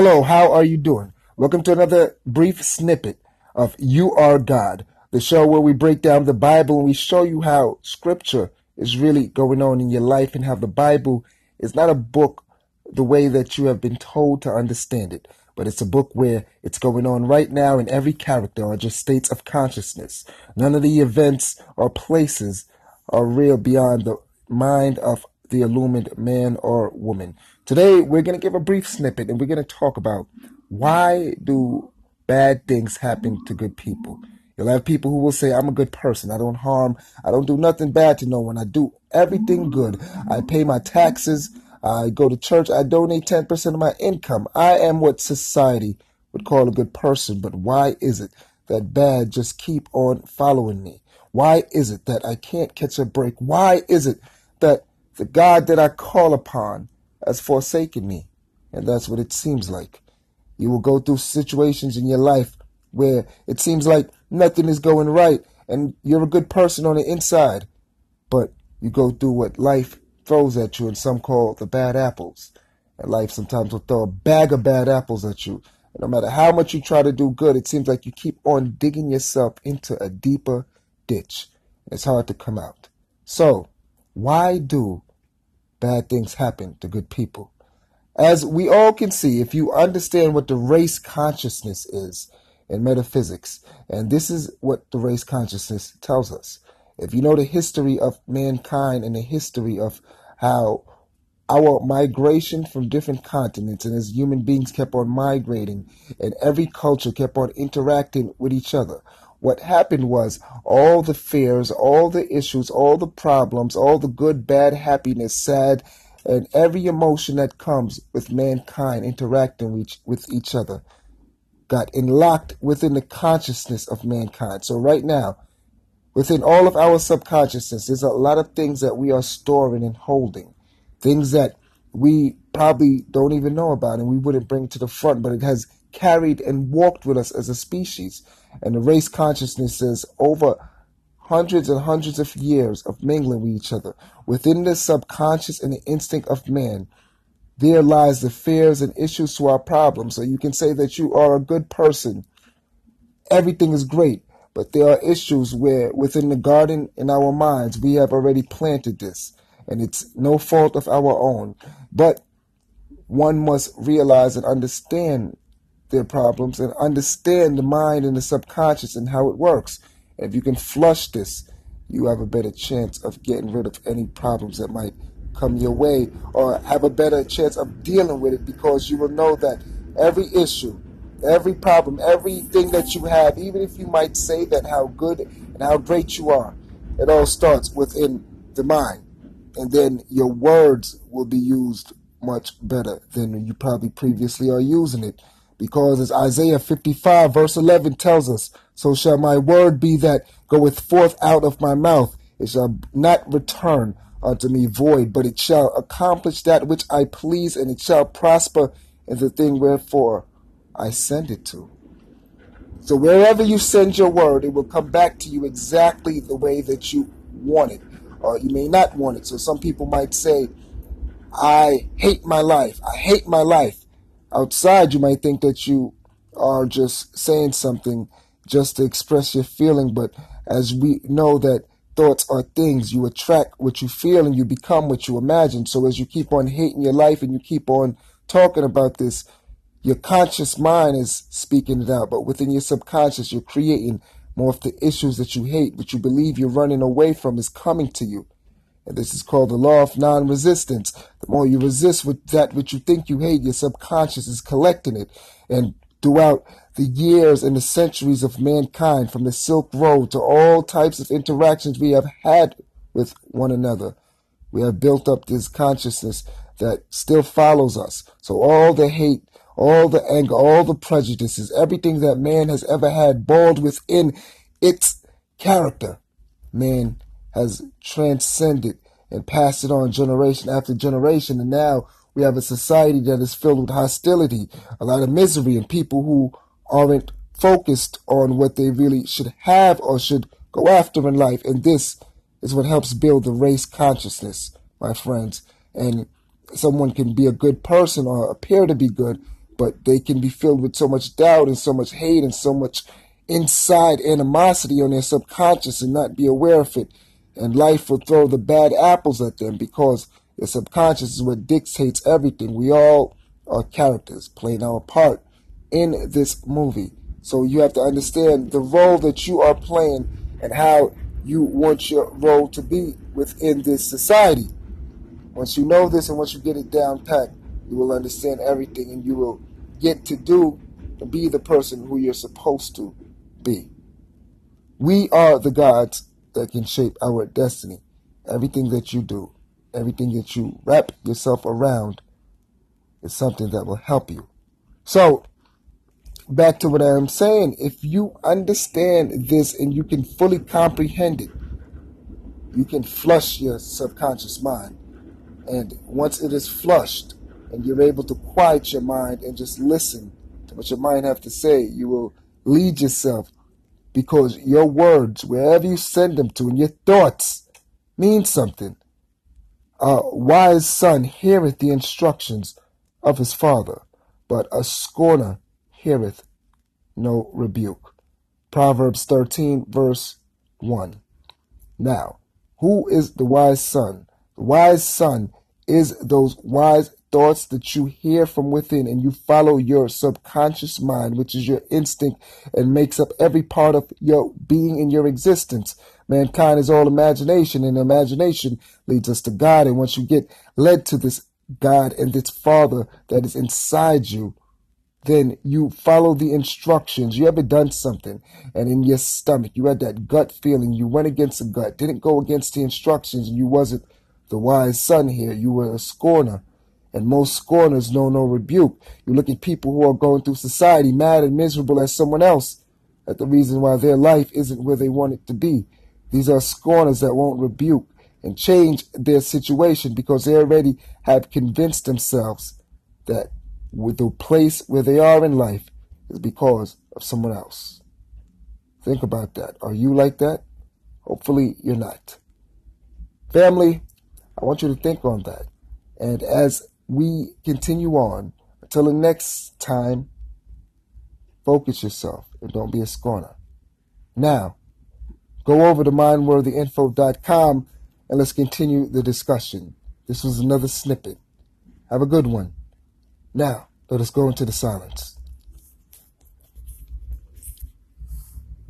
Hello, how are you doing? Welcome to another brief snippet of You Are God, the show where we break down the Bible and we show you how scripture is really going on in your life and how the Bible is not a book the way that you have been told to understand it, but it's a book where it's going on right now and every character are just states of consciousness. None of the events or places are real beyond the mind of the illumined man or woman. Today, we're going to give a brief snippet and we're going to talk about why do bad things happen to good people. You'll have people who will say, I'm a good person. I don't harm. I don't do nothing bad to no one. I do everything good. I pay my taxes. I go to church. I donate 10% of my income. I am what society would call a good person. But why is it that bad just keep on following me? Why is it that I can't catch a break? Why is it that the God that I call upon has forsaken me. And that's what it seems like. You will go through situations in your life where it seems like nothing is going right and you're a good person on the inside, but you go through what life throws at you and some call the bad apples. And life sometimes will throw a bag of bad apples at you. And no matter how much you try to do good, it seems like you keep on digging yourself into a deeper ditch. It's hard to come out. So, why do bad things happen to good people. As we all can see, if you understand what the race consciousness is in metaphysics, and this is what the race consciousness tells us. If you know the history of mankind and the history of how our migration from different continents and as human beings kept on migrating and every culture kept on interacting with each other what happened was all the fears, all the issues, all the problems, all the good, bad, happiness, sad, and every emotion that comes with mankind interacting with each other got enlocked within the consciousness of mankind. So right now, within all of our subconsciousness, there's a lot of things that we are storing and holding, things that we probably don't even know about and we wouldn't bring to the front, but it has carried and walked with us as a species. And the race consciousness is over hundreds and hundreds of years of mingling with each other. Within the subconscious and the instinct of man, there lies the fears and issues to our problems. So you can say that you are a good person. Everything is great. But there are issues where within the garden in our minds, we have already planted this. And it's no fault of our own. But one must realize and understand their problems and understand the mind and the subconscious and how it works. if you can flush this, you have a better chance of getting rid of any problems that might come your way or have a better chance of dealing with it because you will know that every issue, every problem, everything that you have, even if you might say that how good and how great you are, it all starts within the mind. And then your words will be used much better than you probably previously are using it. Because as Isaiah 55 verse 11 tells us, so shall my word be that goeth forth out of my mouth. It shall not return unto me void, but it shall accomplish that which I please, and it shall prosper in the thing wherefore I send it to. So wherever you send your word, it will come back to you exactly the way that you want it, or you may not want it. So some people might say, I hate my life. I hate my life. Outside you might think that you are just saying something just to express your feeling but as we know that thoughts are things you attract what you feel and you become what you imagine. So as you keep on hating your life and you keep on talking about this your conscious mind is speaking it out but within your subconscious you're creating more of the issues that you hate what you believe you're running away from is coming to you and this is called the law of non-resistance. The more you resist with that which you think you hate, your subconscious is collecting it. And throughout the years and the centuries of mankind, from the Silk Road to all types of interactions we have had with one another, we have built up this consciousness that still follows us. So all the hate, all the anger, all the prejudices, everything that man has ever had balled within its character, man has transcended and passed it on generation after generation. And now we have a society that is filled with hostility, a lot of misery, and people who aren't focused on what they really should have or should go after in life. And this is what helps build the race consciousness, my friends. And someone can be a good person or appear to be good, but they can be filled with so much doubt and so much hate and so much inside animosity on their subconscious and not be aware of it. And life will throw the bad apples at them because their subconscious is what dictates everything. We all are characters playing our part in this movie. So you have to understand the role that you are playing and how you want your role to be within this society. Once you know this and once you get it down pat, you will understand everything and you will get to do and be the person who you're supposed to be. We are the gods that can shape our destiny. Everything that you do, everything that you wrap yourself around is something that will help you. So, back to what I'm saying, if you understand this and you can fully comprehend it, you can flush your subconscious mind. And once it is flushed and you're able to quiet your mind and just listen to what your mind have to say, you will lead yourself because your words, wherever you send them to, and your thoughts mean something. A wise son heareth the instructions of his father, but a scorner heareth no rebuke. Proverbs 13, verse 1. Now, who is the wise son? The wise son is those wise thoughts that you hear from within and you follow your subconscious mind, which is your instinct and makes up every part of your being and your existence. Mankind is all imagination, and imagination leads us to God. And once you get led to this God and this Father that is inside you, then you follow the instructions. You ever done something and in your stomach you had that gut feeling, you went against the gut, didn't go against the instructions, and you wasn't the wise son here. You were a scorner. And most scorners know no rebuke. You look at people who are going through society mad and miserable as someone else at the reason why their life isn't where they want it to be. These are scorners that won't rebuke and change their situation because they already have convinced themselves that the place where they are in life is because of someone else. Think about that. Are you like that? Hopefully you're not. Family, I want you to think on that. And as we continue on, until the next time, focus yourself and don't be a scorner. Now, go over to mindworthyinfo.com and let's continue the discussion. This was another snippet. Have a good one. Now, let us go into the silence.